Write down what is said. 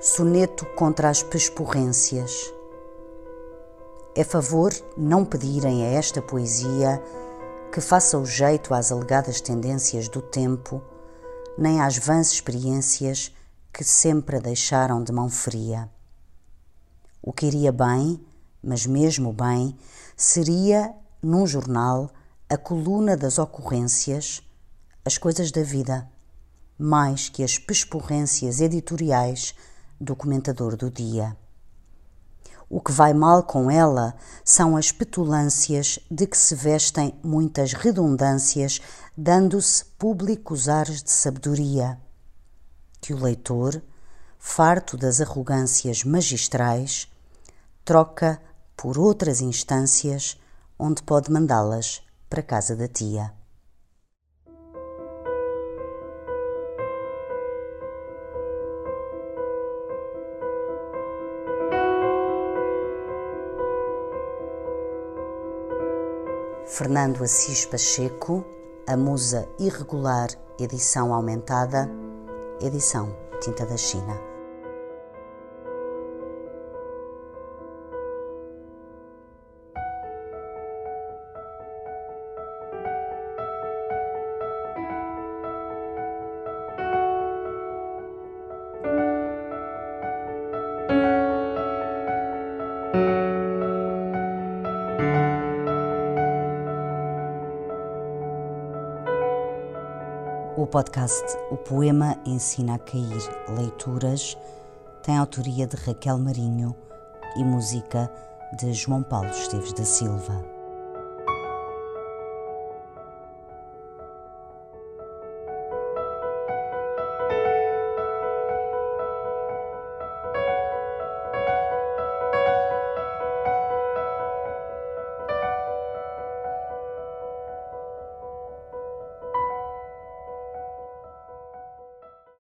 Soneto contra as pesporrências. É favor não pedirem a esta poesia que faça o jeito às alegadas tendências do tempo, nem às vãs experiências que sempre a deixaram de mão fria. O que iria bem, mas mesmo bem, seria, num jornal, a coluna das ocorrências, as coisas da vida, mais que as pesporrências editoriais do comentador do dia. O que vai mal com ela são as petulâncias de que se vestem muitas redundâncias, dando-se públicos ares de sabedoria, que o leitor, farto das arrogâncias magistrais, troca por outras instâncias onde pode mandá-las para casa da tia. Fernando Assis Pacheco, A Musa Irregular, edição aumentada, edição Tinta da China. O podcast O Poema Ensina a Cair Leituras tem autoria de Raquel Marinho e música de João Paulo Esteves da Silva.